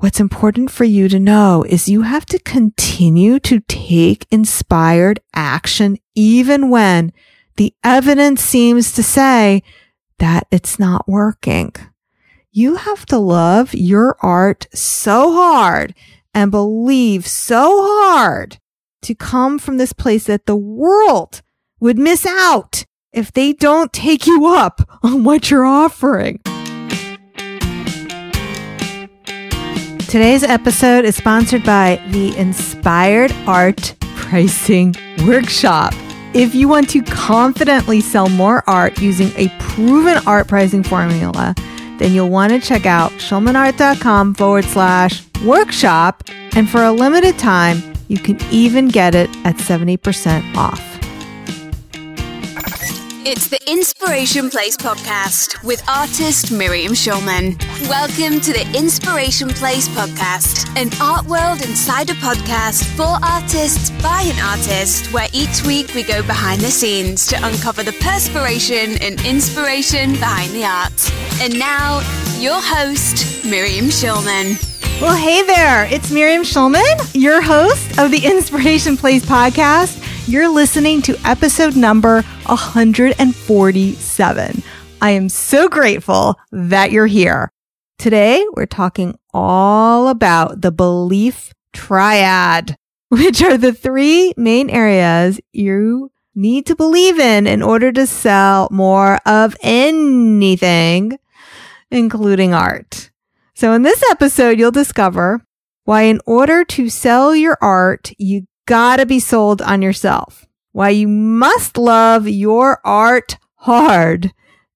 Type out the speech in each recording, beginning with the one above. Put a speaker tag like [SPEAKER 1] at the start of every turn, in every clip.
[SPEAKER 1] what's important for you to know is you have to continue to take inspired action even when the evidence seems to say that it's not working. You have to love your art so hard and believe so hard to come from this place that the world would miss out if they don't take you up on what you're offering. Today's episode is sponsored by the Inspired Art Pricing Workshop. If you want to confidently sell more art using a proven art pricing formula, then you'll want to check out schulmanart.com forward slash workshop. And for a limited time, you can even get it at 70% off.
[SPEAKER 2] It's the Inspiration Place podcast with artist Miriam Schulman. Welcome to the Inspiration Place podcast, an art world insider podcast for artists by an artist, where each week we go behind the scenes to uncover the perspiration and inspiration behind the art. And now, your host, Miriam Schulman.
[SPEAKER 1] Well, hey there. It's Miriam Schulman, your host of the Inspiration Place podcast. You're listening to episode number 147. I am so grateful that you're here. Today, we're talking all about the belief triad, which are the three main areas you need to believe in in order to sell more of anything, including art. So in this episode, you'll discover why in order to sell your art, you gotta be sold on yourself. Why you must love your art hard.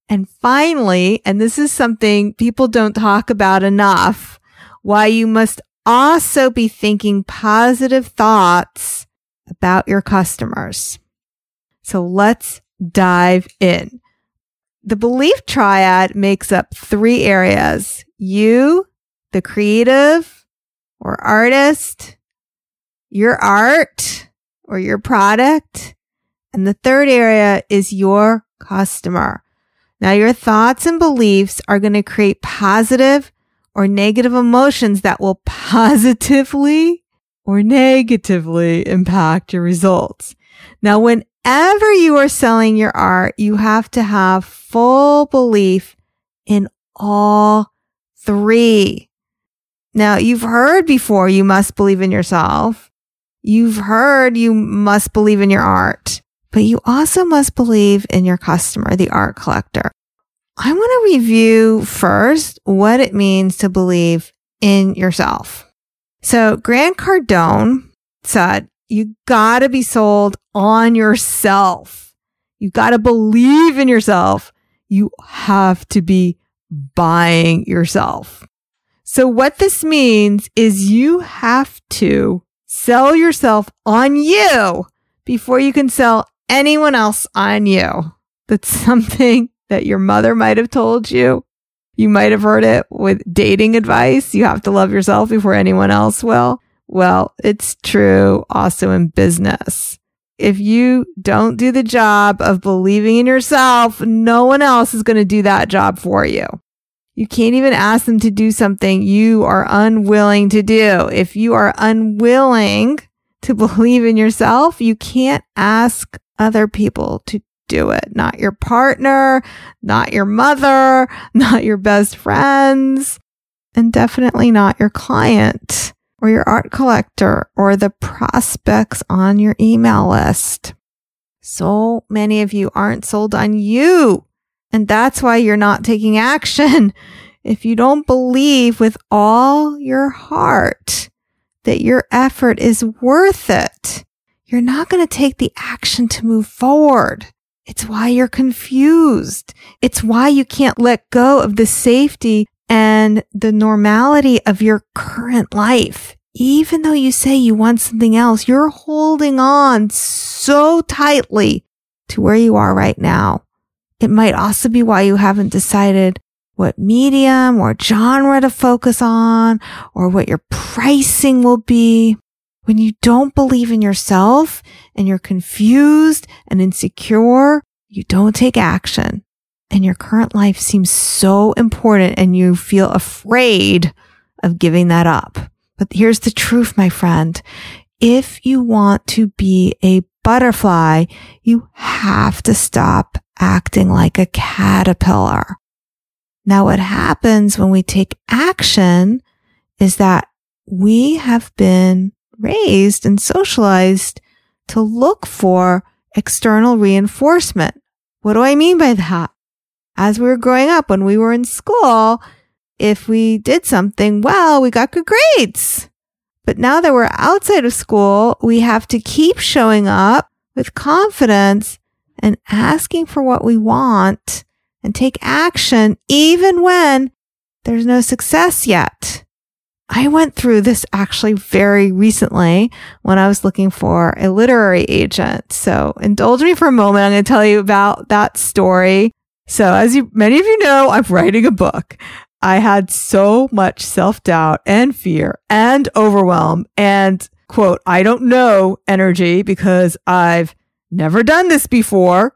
[SPEAKER 1] And finally, and this is something people don't talk about enough, why you must also be thinking positive thoughts about your customers. So let's dive in. The belief triad makes up three areas. You, the creative or artist, your art or your product. And the third area is your customer. Now your thoughts and beliefs are going to create positive or negative emotions that will positively or negatively impact your results. Now, whenever you are selling your art, you have to have full belief in all three. Now, you've heard before you must believe in yourself. You've heard you must believe in your art, but you also must believe in your customer, the art collector. I want to review first what it means to believe in yourself. So Grant Cardone said, you gotta be sold on yourself. You gotta believe in yourself. You have to be buying yourself. So what this means is you have to sell yourself on you before you can sell anyone else on you. That's something that your mother might have told you. You might have heard it with dating advice. You have to love yourself before anyone else will. Well, it's true also in business. If you don't do the job of believing in yourself, no one else is going to do that job for you. You can't even ask them to do something you are unwilling to do. If you are unwilling to believe in yourself, you can't ask other people to do it. Not your partner, not your mother, not your best friends, and definitely not your client or your art collector or the prospects on your email list. So many of you aren't sold on you. And that's why you're not taking action. If you don't believe with all your heart that your effort is worth it, you're not going to take the action to move forward. It's why you're confused. It's why you can't let go of the safety and the normality of your current life. Even though you say you want something else, you're holding on so tightly to where you are right now. It might also be why you haven't decided what medium or genre to focus on or what your pricing will be. When you don't believe in yourself and you're confused and insecure, you don't take action and your current life seems so important and you feel afraid of giving that up. But here's the truth, my friend. If you want to be a butterfly, you have to stop acting like a caterpillar. Now, what happens when we take action is that we have been raised and socialized to look for external reinforcement. What do I mean by that? As we were growing up, when we were in school, if we did something well, we got good grades. But now that we're outside of school, we have to keep showing up with confidence and asking for what we want and take action even when there's no success yet. I went through this actually very recently when I was looking for a literary agent. So indulge me for a moment. I'm going to tell you about that story. So as you, many of you know, I'm writing a book. I had so much self doubt and fear and overwhelm and quote, I don't know energy because I've never done this before.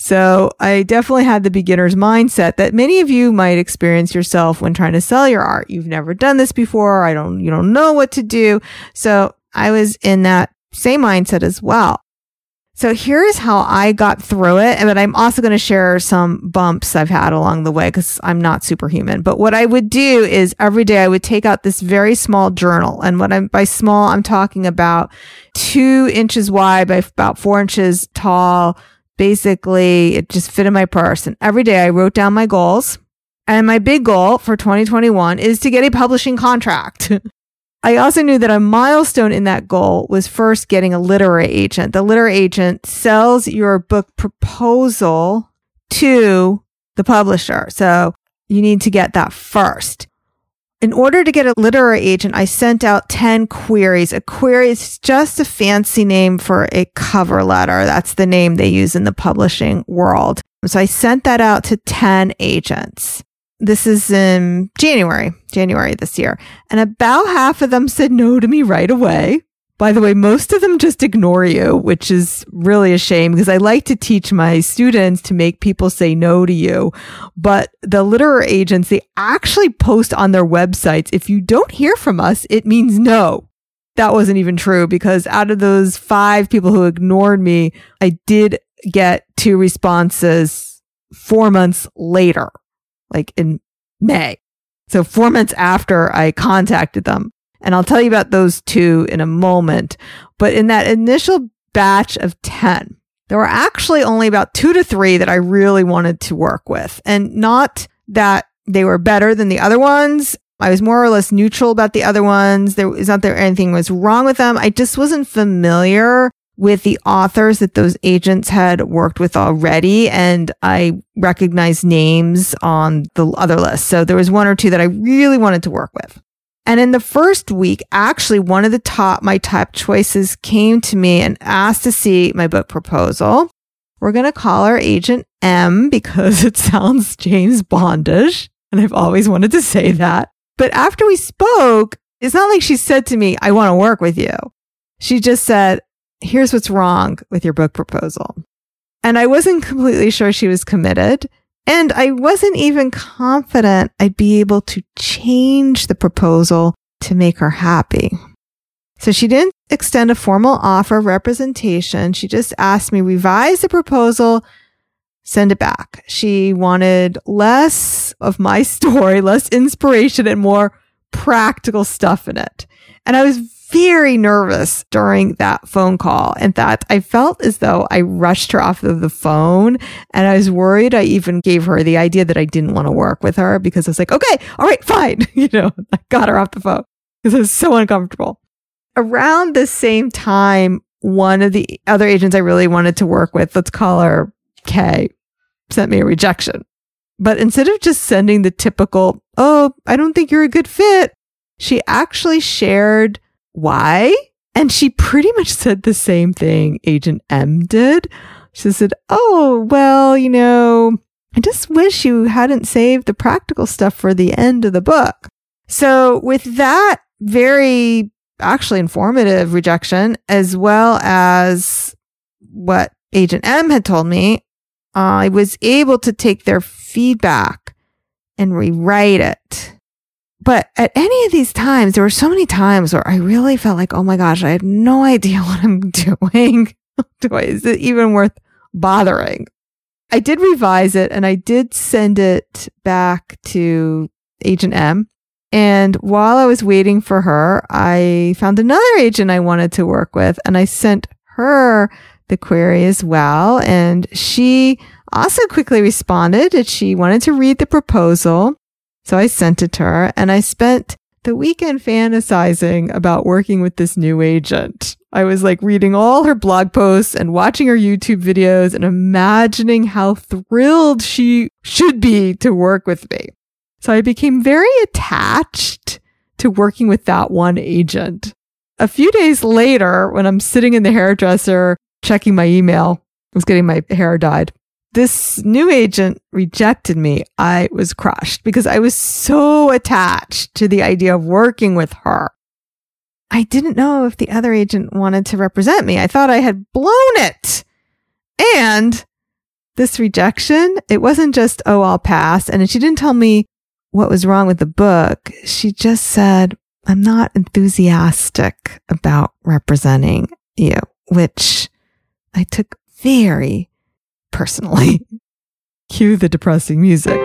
[SPEAKER 1] So I definitely had the beginner's mindset that many of you might experience yourself when trying to sell your art. You've never done this before. I don't, you don't know what to do. So I was in that same mindset as well. So here's how I got through it. And but I'm also going to share some bumps I've had along the way because I'm not superhuman. But what I would do is every day I would take out this very small journal. And what I'm by small, I'm talking about two inches wide by about four inches tall basically it just fit in my purse. And every day I wrote down my goals. And my big goal for 2021 is to get a publishing contract. I also knew that a milestone in that goal was first getting a literary agent. The literary agent sells your book proposal to the publisher. So you need to get that first in order to get a literary agent, I sent out 10 queries. A query is just a fancy name for a cover letter. That's the name they use in the publishing world. So I sent that out to 10 agents. This is in January, January this year. And about half of them said no to me right away. By the way, most of them just ignore you, which is really a shame because I like to teach my students to make people say no to you. But the literary agents, they actually post on their websites, if you don't hear from us, it means no. That wasn't even true because out of those five people who ignored me, I did get two responses four months later, like in May. So four months after I contacted them. And I'll tell you about those two in a moment. But in that initial batch of 10, there were actually only about two to three that I really wanted to work with. And not that they were better than the other ones. I was more or less neutral about the other ones. There was not there anything was wrong with them. I just wasn't familiar with the authors that those agents had worked with already. And I recognized names on the other list. So there was one or two that I really wanted to work with. And in the first week, actually, one of the top, my top choices came to me and asked to see my book proposal. We're going to call our Agent M because it sounds James Bondish. And I've always wanted to say that. But after we spoke, it's not like she said to me, I want to work with you. She just said, here's what's wrong with your book proposal. And I wasn't completely sure she was committed. And I wasn't even confident I'd be able to change the proposal to make her happy. So she didn't extend a formal offer of representation. She just asked me revise the proposal, send it back. She wanted less of my story, less inspiration and more practical stuff in it. And I was very nervous during that phone call. In fact, I felt as though I rushed her off of the phone and I was worried I even gave her the idea that I didn't want to work with her because I was like, okay, all right, fine. You know, I got her off the phone because I was so uncomfortable. Around the same time, one of the other agents I really wanted to work with, let's call her Kay, sent me a rejection. But instead of just sending the typical, oh, I don't think you're a good fit, she actually shared why? And she pretty much said the same thing Agent M did. She said, Oh, well, you know, I just wish you hadn't saved the practical stuff for the end of the book. So with that very actually informative rejection, as well as what Agent M had told me, I was able to take their feedback and rewrite it But at any of these times, there were so many times where I really felt like, oh my gosh, I have no idea what I'm doing. Do I, is it even worth bothering? I did revise it and I did send it back to Agent M. And while I was waiting for her, I found another agent I wanted to work with and I sent her the query as well. And she also quickly responded that she wanted to read the proposal. So I sent it to her and I spent the weekend fantasizing about working with this new agent. I was like reading all her blog posts and watching her YouTube videos and imagining how thrilled she should be to work with me. So I became very attached to working with that one agent. A few days later, when I'm sitting in the hairdresser checking my email, I was getting my hair dyed. This new agent rejected me. I was crushed because I was so attached to the idea of working with her. I didn't know if the other agent wanted to represent me. I thought I had blown it. And this rejection, it wasn't just, oh, I'll pass. And she didn't tell me what was wrong with the book. She just said, I'm not enthusiastic about representing you, which I took very personally. Cue the depressing music.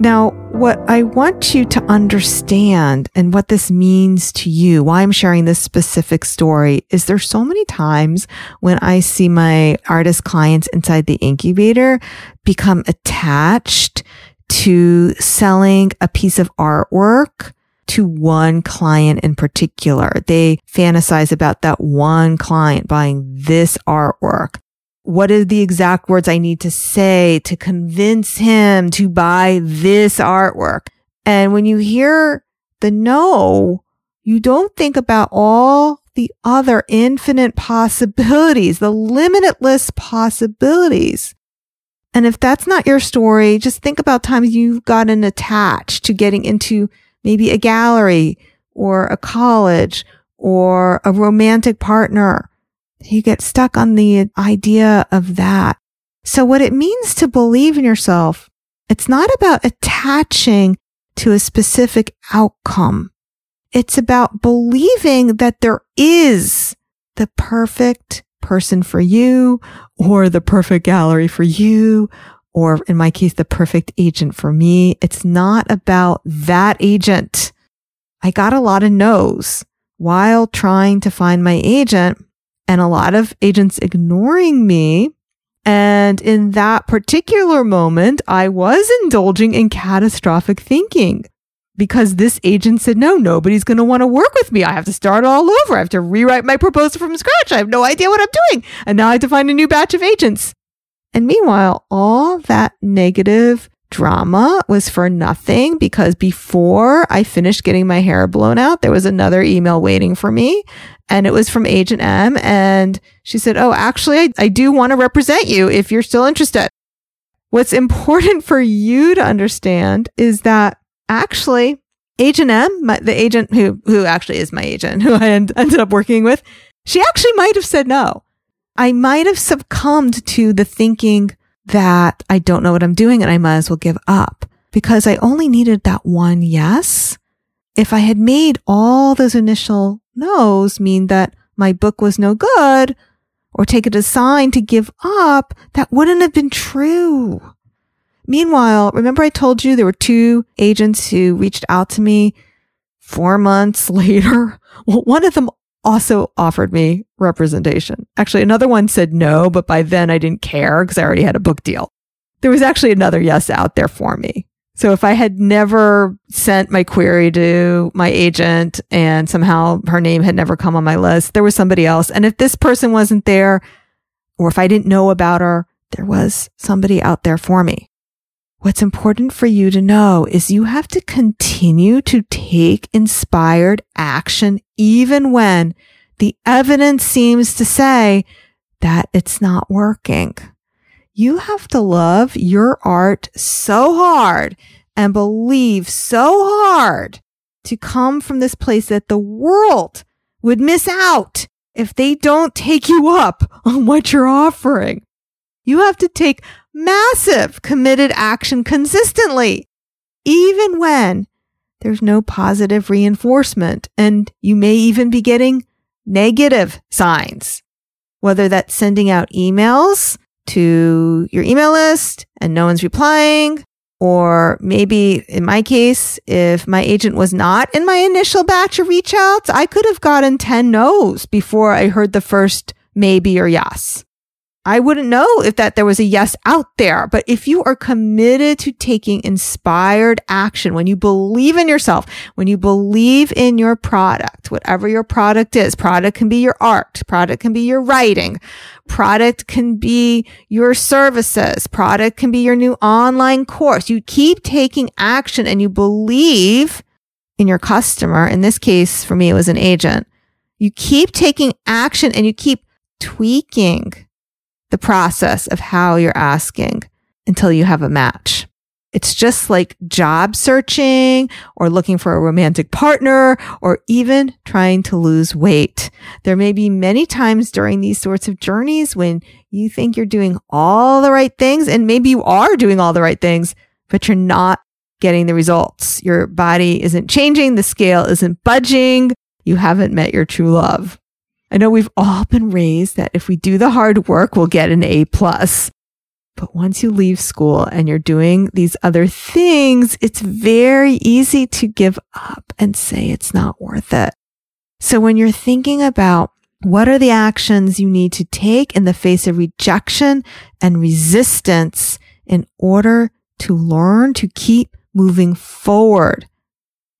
[SPEAKER 1] Now, what I want you to understand and what this means to you, why I'm sharing this specific story is there's so many times when I see my artist clients inside the incubator become attached to selling a piece of artwork to one client in particular. They fantasize about that one client buying this artwork what are the exact words I need to say to convince him to buy this artwork? And when you hear the no, you don't think about all the other infinite possibilities, the limitless possibilities. And if that's not your story, just think about times you've gotten attached to getting into maybe a gallery or a college or a romantic partner you get stuck on the idea of that. So what it means to believe in yourself, it's not about attaching to a specific outcome. It's about believing that there is the perfect person for you or the perfect gallery for you or in my case, the perfect agent for me. It's not about that agent. I got a lot of no's while trying to find my agent and a lot of agents ignoring me. And in that particular moment, I was indulging in catastrophic thinking because this agent said, no, nobody's going to want to work with me. I have to start all over. I have to rewrite my proposal from scratch. I have no idea what I'm doing. And now I have to find a new batch of agents. And meanwhile, all that negative drama was for nothing because before I finished getting my hair blown out, there was another email waiting for me and it was from Agent M. And she said, Oh, actually, I, I do want to represent you if you're still interested. What's important for you to understand is that actually Agent M, my, the agent who, who actually is my agent, who I end, ended up working with, she actually might have said no. I might have succumbed to the thinking that I don't know what I'm doing and I might as well give up because I only needed that one yes. If I had made all those initial no's mean that my book was no good or take it as a sign to give up, that wouldn't have been true. Meanwhile, remember I told you there were two agents who reached out to me four months later? Well, one of them also offered me representation. Actually, another one said no, but by then I didn't care because I already had a book deal. There was actually another yes out there for me. So if I had never sent my query to my agent and somehow her name had never come on my list, there was somebody else. And if this person wasn't there, or if I didn't know about her, there was somebody out there for me. What's important for you to know is you have to continue to take inspired action even when the evidence seems to say that it's not working. You have to love your art so hard and believe so hard to come from this place that the world would miss out if they don't take you up on what you're offering. You have to take massive committed action consistently, even when there's no positive reinforcement. And you may even be getting negative signs, whether that's sending out emails to your email list and no one's replying. Or maybe in my case, if my agent was not in my initial batch of reach outs, I could have gotten 10 no's before I heard the first maybe or yes. I wouldn't know if that there was a yes out there. But if you are committed to taking inspired action, when you believe in yourself, when you believe in your product, whatever your product is, product can be your art, product can be your writing, product can be your services, product can be your new online course. You keep taking action and you believe in your customer. In this case, for me, it was an agent. You keep taking action and you keep tweaking the process of how you're asking until you have a match. It's just like job searching or looking for a romantic partner or even trying to lose weight. There may be many times during these sorts of journeys when you think you're doing all the right things and maybe you are doing all the right things, but you're not getting the results. Your body isn't changing. The scale isn't budging. You haven't met your true love. I know we've all been raised that if we do the hard work, we'll get an A plus. But once you leave school and you're doing these other things, it's very easy to give up and say it's not worth it. So when you're thinking about what are the actions you need to take in the face of rejection and resistance in order to learn to keep moving forward?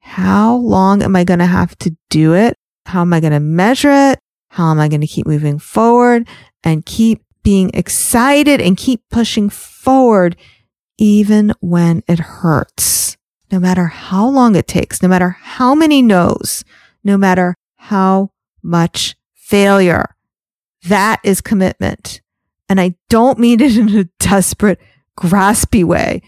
[SPEAKER 1] How long am I going to have to do it? How am I going to measure it? How am I going to keep moving forward and keep being excited and keep pushing forward even when it hurts? No matter how long it takes, no matter how many no's, no matter how much failure. That is commitment. And I don't mean it in a desperate, graspy way,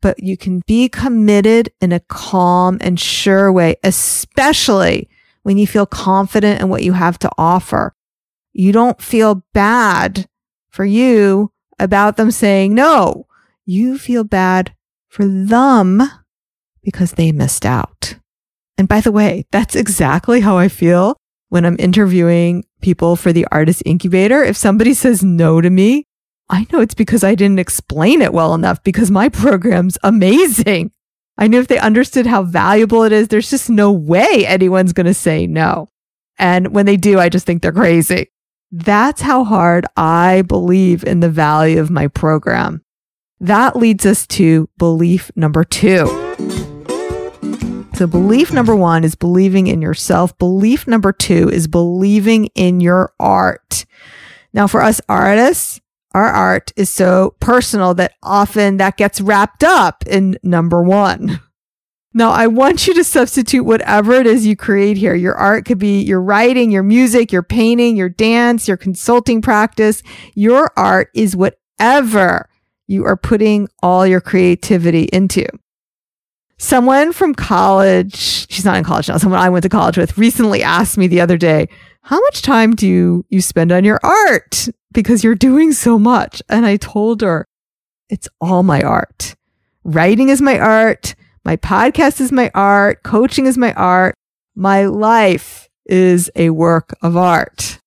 [SPEAKER 1] but you can be committed in a calm and sure way, especially when you feel confident in what you have to offer. You don't feel bad for you about them saying no. You feel bad for them because they missed out. And by the way, that's exactly how I feel when I'm interviewing people for the artist incubator. If somebody says no to me, I know it's because I didn't explain it well enough because my program's amazing. I knew if they understood how valuable it is, there's just no way anyone's going to say no. And when they do, I just think they're crazy. That's how hard I believe in the value of my program. That leads us to belief number two. So belief number one is believing in yourself. Belief number two is believing in your art. Now for us artists, our art is so personal that often that gets wrapped up in number one. Now, I want you to substitute whatever it is you create here. Your art could be your writing, your music, your painting, your dance, your consulting practice. Your art is whatever you are putting all your creativity into. Someone from college, she's not in college now, someone I went to college with recently asked me the other day, how much time do you, you spend on your art? Because you're doing so much. And I told her, it's all my art. Writing is my art. My podcast is my art. Coaching is my art. My life is a work of art.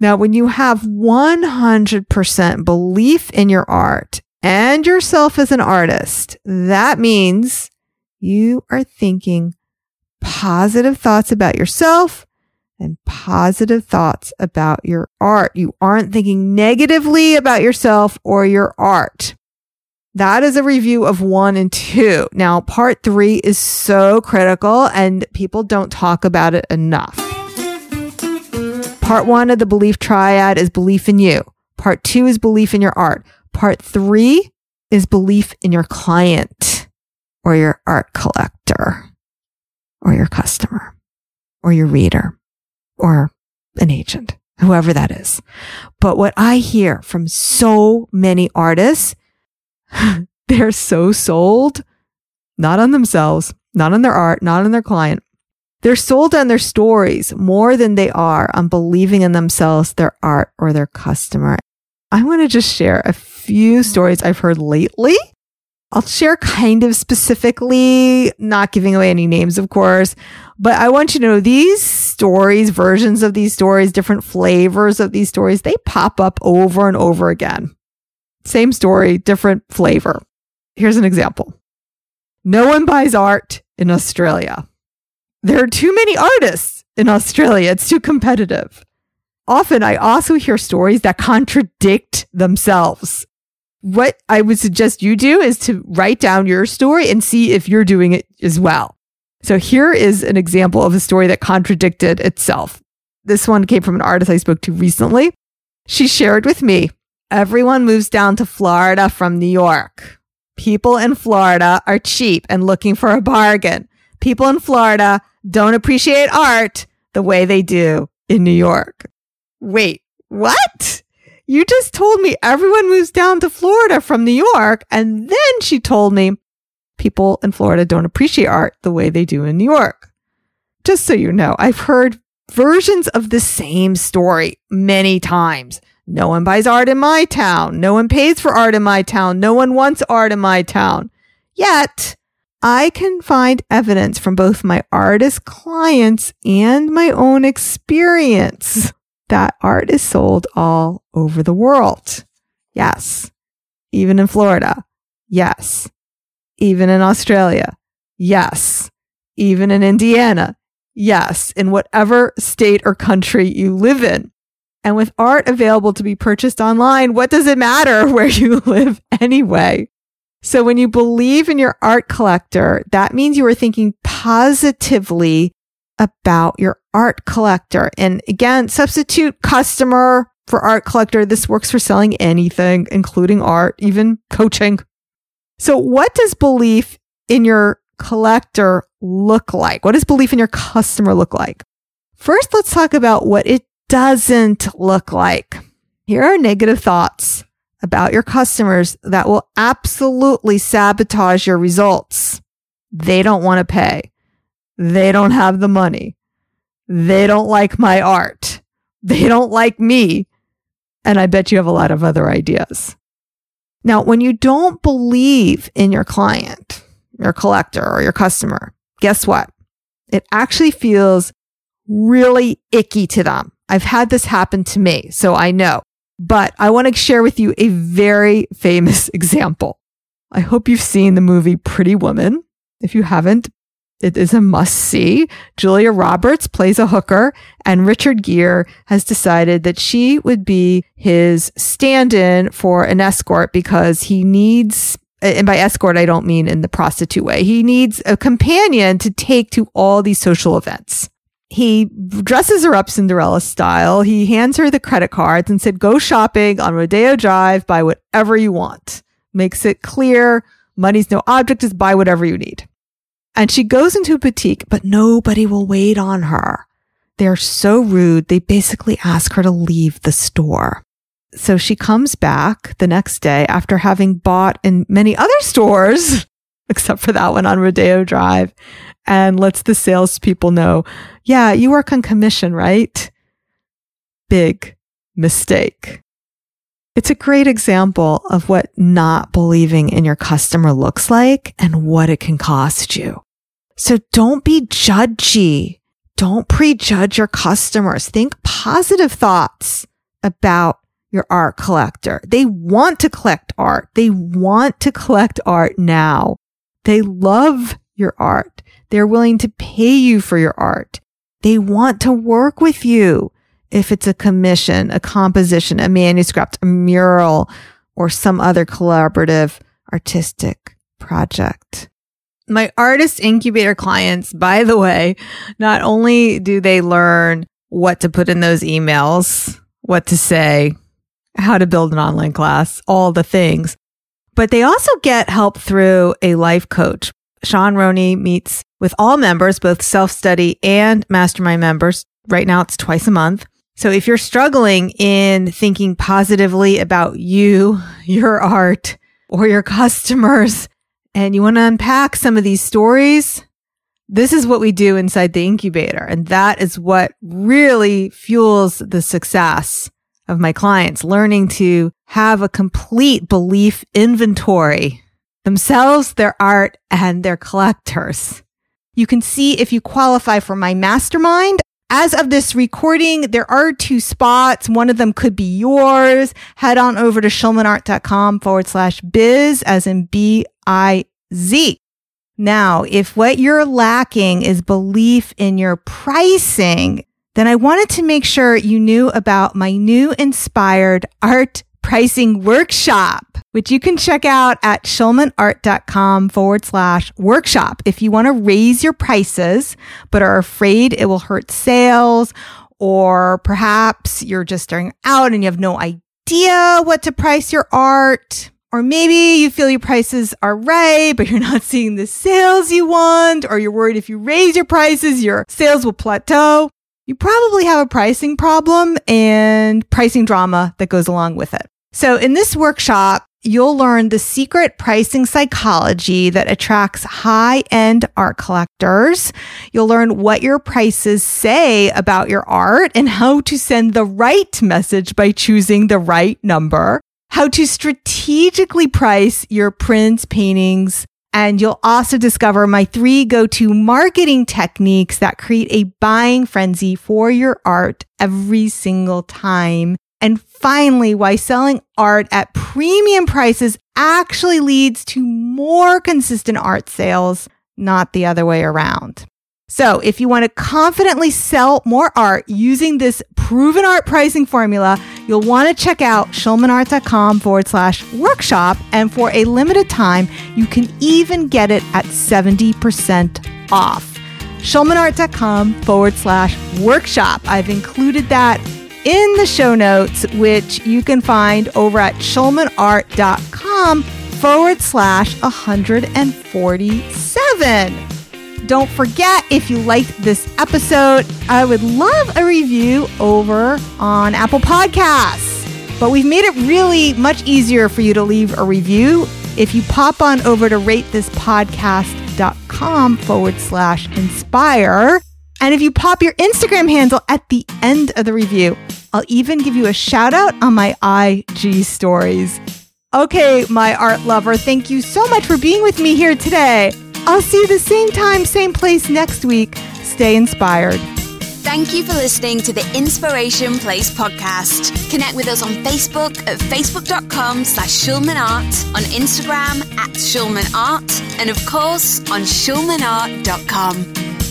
[SPEAKER 1] Now, when you have 100% belief in your art and yourself as an artist, that means you are thinking positive thoughts about yourself and positive thoughts about your art. You aren't thinking negatively about yourself or your art. That is a review of one and two. Now, part three is so critical and people don't talk about it enough. Part one of the belief triad is belief in you. Part two is belief in your art. Part three is belief in your client or your art collector or your customer or your reader or an agent, whoever that is. But what I hear from so many artists, they're so sold, not on themselves, not on their art, not on their client. They're sold on their stories more than they are on believing in themselves, their art, or their customer. I want to just share a few stories I've heard lately. I'll share kind of specifically, not giving away any names, of course, but I want you to know these stories, versions of these stories, different flavors of these stories, they pop up over and over again. Same story, different flavor. Here's an example. No one buys art in Australia. There are too many artists in Australia. It's too competitive. Often I also hear stories that contradict themselves. What I would suggest you do is to write down your story and see if you're doing it as well. So here is an example of a story that contradicted itself. This one came from an artist I spoke to recently. She shared with me, everyone moves down to Florida from New York. People in Florida are cheap and looking for a bargain. People in Florida don't appreciate art the way they do in New York. Wait, what? You just told me everyone moves down to Florida from New York. And then she told me people in Florida don't appreciate art the way they do in New York. Just so you know, I've heard versions of the same story many times. No one buys art in my town. No one pays for art in my town. No one wants art in my town. Yet, I can find evidence from both my artist clients and my own experience that art is sold all over the world. Yes. Even in Florida. Yes. Even in Australia. Yes. Even in Indiana. Yes. In whatever state or country you live in. And with art available to be purchased online, what does it matter where you live anyway? So when you believe in your art collector, that means you are thinking positively about your art collector. And again, substitute customer for art collector. This works for selling anything, including art, even coaching. So what does belief in your collector look like? What does belief in your customer look like? First, let's talk about what it doesn't look like. Here are negative thoughts about your customers that will absolutely sabotage your results. They don't want to pay. They don't have the money. They don't like my art. They don't like me. And I bet you have a lot of other ideas. Now, when you don't believe in your client, your collector, or your customer, guess what? It actually feels really icky to them. I've had this happen to me, so I know. But I want to share with you a very famous example. I hope you've seen the movie Pretty Woman. If you haven't, it is a must see. Julia Roberts plays a hooker and Richard Gere has decided that she would be his stand in for an escort because he needs and by escort, I don't mean in the prostitute way. He needs a companion to take to all these social events. He dresses her up Cinderella style. He hands her the credit cards and said, go shopping on Rodeo Drive, buy whatever you want. Makes it clear money's no object, just buy whatever you need. And she goes into a boutique, but nobody will wait on her. They're so rude. They basically ask her to leave the store. So she comes back the next day after having bought in many other stores, except for that one on Rodeo Drive, and lets the salespeople know, yeah, you work on commission, right? Big mistake. It's a great example of what not believing in your customer looks like and what it can cost you. So don't be judgy. Don't prejudge your customers. Think positive thoughts about your art collector. They want to collect art. They want to collect art now. They love your art. They're willing to pay you for your art. They want to work with you. If it's a commission, a composition, a manuscript, a mural, or some other collaborative artistic project. My artist incubator clients, by the way, not only do they learn what to put in those emails, what to say, how to build an online class, all the things, but they also get help through a life coach. Sean Roney meets with all members, both self study and mastermind members. Right now it's twice a month. So if you're struggling in thinking positively about you, your art, or your customers, and you want to unpack some of these stories, this is what we do inside the incubator. And that is what really fuels the success of my clients learning to have a complete belief inventory themselves, their art, and their collectors. You can see if you qualify for my mastermind. As of this recording, there are two spots. One of them could be yours. Head on over to schulmanart.com forward slash biz as in B I Z. Now, if what you're lacking is belief in your pricing, then I wanted to make sure you knew about my new inspired art pricing workshop, which you can check out at schulmanart.com forward slash workshop. If you want to raise your prices, but are afraid it will hurt sales, or perhaps you're just starting out and you have no idea what to price your art. Or maybe you feel your prices are right, but you're not seeing the sales you want, or you're worried if you raise your prices, your sales will plateau. You probably have a pricing problem and pricing drama that goes along with it. So in this workshop, you'll learn the secret pricing psychology that attracts high end art collectors. You'll learn what your prices say about your art and how to send the right message by choosing the right number, how to strategically price your prints, paintings, and you'll also discover my three go-to marketing techniques that create a buying frenzy for your art every single time. And finally, why selling art at premium prices actually leads to more consistent art sales, not the other way around. So if you want to confidently sell more art using this proven art pricing formula, you'll want to check out schulmanart.com forward slash workshop. And for a limited time, you can even get it at 70% off. schulmanart.com forward slash workshop. I've included that in the show notes, which you can find over at schulmanart.com forward slash 147. Don't forget, if you liked this episode, I would love a review over on Apple Podcasts. But we've made it really much easier for you to leave a review if you pop on over to ratethispodcast.com forward slash inspire. And if you pop your Instagram handle at the end of the review, I'll even give you a shout out on my IG stories. Okay, my art lover, thank you so much for being with me here today. I'll see you the same time, same place next week. Stay inspired.
[SPEAKER 2] Thank you for listening to the Inspiration Place podcast. Connect with us on Facebook at facebook.com slash schulmanart, on Instagram at schulmanart, and of course on schulmanart.com.